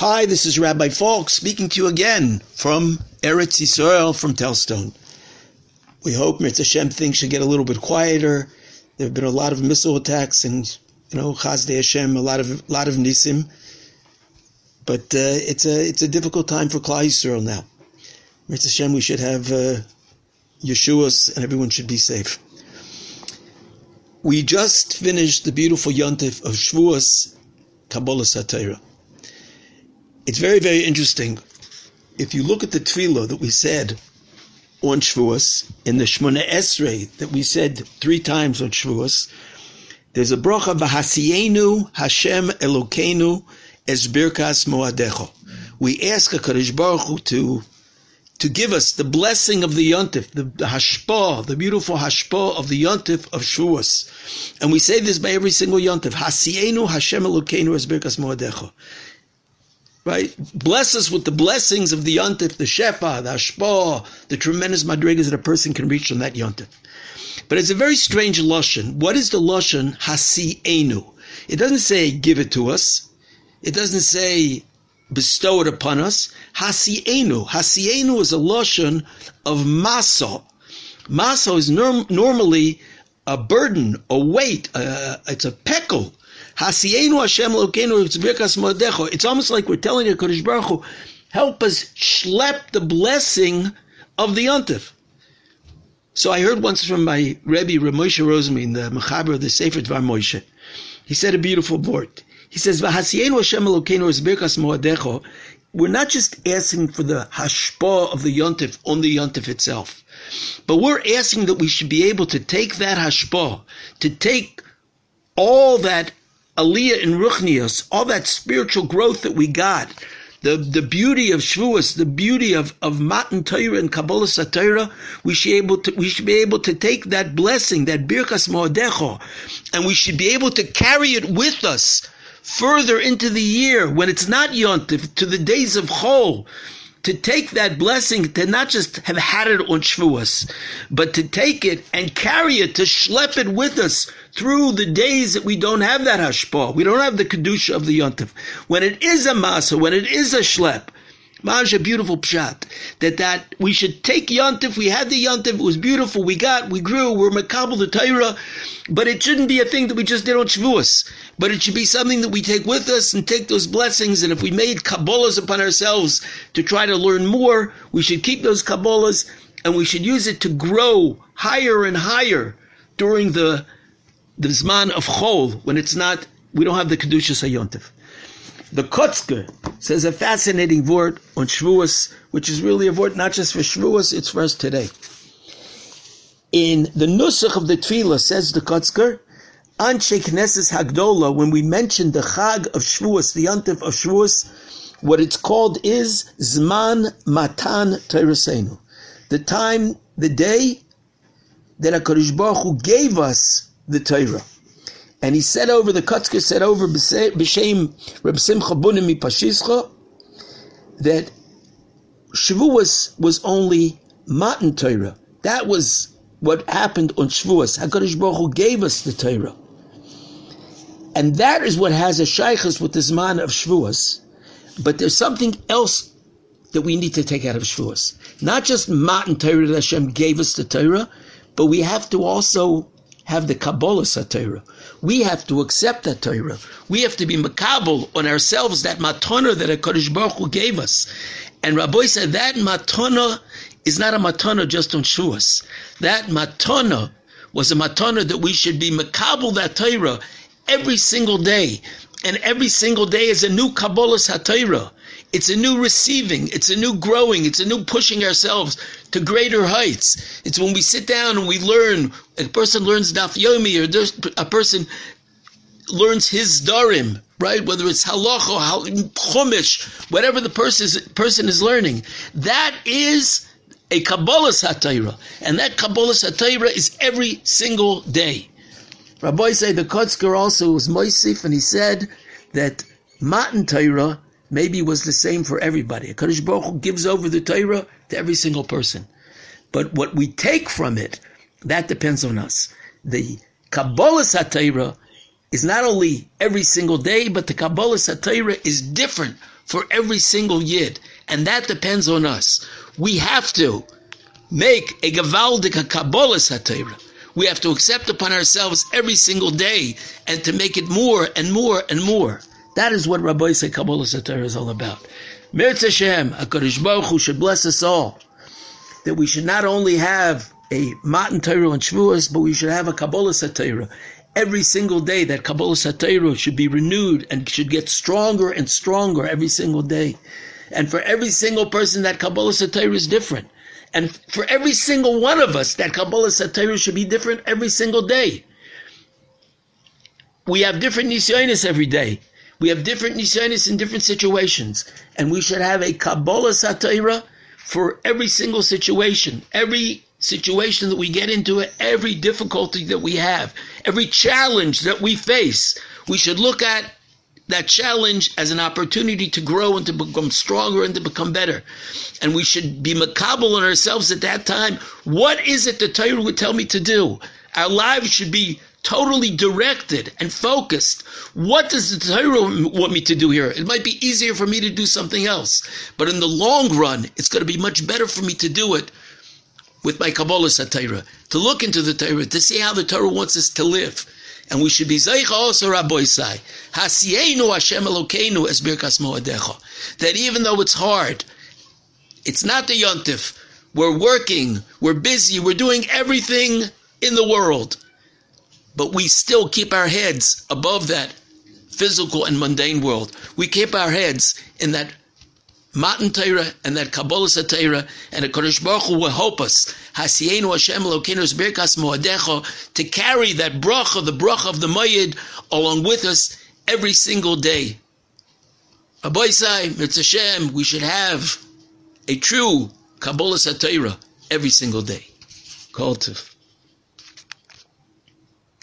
Hi, this is Rabbi Falk speaking to you again from Eretz Yisrael from Telzstone. We hope Mitzvah Hashem things should get a little bit quieter. There have been a lot of missile attacks and, you know, Chasdei Hashem, a lot of, lot of Nisim. But uh, it's a it's a difficult time for Klal Yisrael now. Mitzvah Hashem, we should have uh, Yeshua's and everyone should be safe. We just finished the beautiful Yontif of Shavuos Kabbalas HaTorah. It's very, very interesting. If you look at the tefillah that we said on Shavuos, in the Shmona Esrei that we said three times on Shavuos, there's a bracha v'hasienu Hashem Elokeinu es birkas moadecho. We ask HaKadosh Baruch Hu to to give us the blessing of the yontif, the, the hashpah, the beautiful hashpah of the yontif of Shavuos. And we say this by every single yontif. Hasienu Hashem Elokeinu es birkas moadecho. Right? Bless us with the blessings of the yontif, the shefa, the hashpah, the tremendous madrigas that a person can reach on that yontif. But it's a very strange lashon. What is the lashon hasienu? It doesn't say give it to us. It doesn't say bestow it upon us. Hasienu. Hasienu is a lashon of maso. Maso is norm- normally a burden, a weight, uh, it's a peckle. Hasienu Hashem Lokenu Modecho. It's almost like we're telling a Kodesh Baruch Hu, help us schlep the blessing of the Yontif. So I heard once from my Rebbe Ramosha Rosenbein, the Mechaber of the Sefer Dvar Moshe. He said a beautiful word. He says, "V'hasienu Hashem Elokeinu es birkas moadecho." We're not just asking for the hashpah of the yontif on the yontif itself, but we're asking that we should be able to take that hashpah, to take all that aliyah in ruchnias, all that spiritual growth that we got, the, the beauty of Shavuos, the beauty of, of Matan Torah and Kabbalas HaTorah, we should, able to, we should be able to take that blessing, that Birkas Moadecho, and we should be able to carry it with us further into the year when it's not Yontif, to the days of Chol, to take that blessing, to not just have had it on Shavuos, but to take it and carry it, to schlep it with us through the days that we don't have that hashpah. We don't have the kedusha of the yontif. When it is a masa, when it is a schlep, Maj, a beautiful pshat. That that we should take yontif. We had the yontif. It was beautiful. We got, we grew. We're makabel the Torah, but it shouldn't be a thing that we just did on Shavuos. But it should be something that we take with us and take those blessings. And if we made kabbalas upon ourselves to try to learn more, we should keep those kabbalas and we should use it to grow higher and higher during the the zman of chol when it's not. We don't have the kedusha sayontif. The Kotzker says a fascinating word on Shavuos, which is really a word not just for Shavuos, it's for us today. In the Nusach of the Tefillah, says the Kotzker, Anshe Knesses Hagdola, when we mention the Chag of Shavuos, the Yontif of Shavuos, what it's called is Zman Matan Toraseinu. The time, the day that HaKadosh Baruch Hu gave us the Torah. And he said over, the Kotzker said over, B'Shem Reb Simcha Bunim Pashischa, that Shavuos was only Matan Torah. That was what happened on Shavuos. HaKadosh Baruch Hu gave us the Torah. And that is what has a shaykhus with this man of Shavuos. But there's something else that we need to take out of Shavuos. Not just Matan Torah that Hashem gave us the Torah, but we have to also have the Kabbalah Torah. We have to accept that Torah. We have to be makabel on ourselves that matana that HaKadosh Baruch Hu gave us. And Rabbi said that matana is not a matana just on Shavuos. That matana was a matana that we should be makabel that Torah every single day. And every single day is a new Kabbalah HaTorah. It's a new receiving. It's a new growing. It's a new pushing ourselves to greater heights. It's when we sit down and we learn. A person learns Daf Yomi or a person learns his Darim, right? Whether it's halacha, chumash, whatever the person is, person is learning. That is a Kabbalas HaTorah. And that Kabbalas HaTorah is every single day. Rabbi say the Kotzker also was Moisif, and he said that Matan Torah maybe was the same for everybody. Kadosh Baruch Hu gives over the Torah to every single person. But what we take from it, that depends on us. The Kabbalas HaTorah is not only every single day, but the Kabbalas HaTorah is different for every single yid, and that depends on us. We have to make a gavaldik kabbalas HaTorah. We have to accept upon ourselves every single day and to make it more and more and more. That is what Rabbi say Kabbalas HaTorah is all about. Mirz Hashem, HaKadosh Baruch Hu should bless us all. That we should not only have a Matan Torah and Shavuos, but we should have a Kabbalas HaTorah. Every single day, that Kabbalas HaTorah should be renewed and should get stronger and stronger every single day. And for every single person, that Kabbalas HaTorah is different. And for every single one of us, that Kabbalas HaTorah should be different every single day. We have different nisyonis every day. We have different nisyonis in different situations. And we should have a Kabbalas HaTorah for every single situation. Every situation that we get into, every difficulty that we have, every challenge that we face, we should look at that challenge as an opportunity to grow and to become stronger and to become better. And we should be makabel on ourselves at that time. What is it the Torah would tell me to do? Our lives should be totally directed and focused. What does the Torah want me to do here? It might be easier for me to do something else, but in the long run, it's going to be much better for me to do it with my Kabbalah Torah, to look into the Torah, to see how the Torah wants us to live. And we should be Zeicha also Rabbi Sai. Hasienu Hashem Elokeinu es birkas moadecha. That even though it's hard, it's not the yontif. We're working, we're busy, we're doing everything in the world. But we still keep our heads above that physical and mundane world. We keep our heads in that Matan Torah and that Kabbalah Torah and the Kodesh Baruch Hu will help us. Hasienu Hashem Elokeinu Birkas Moadecha to carry that bracha, the bracha of the Mayid, along with us every single day. Aboisai, Mirz Hashem, we should have a true Kabbalah Torah every single day. Kol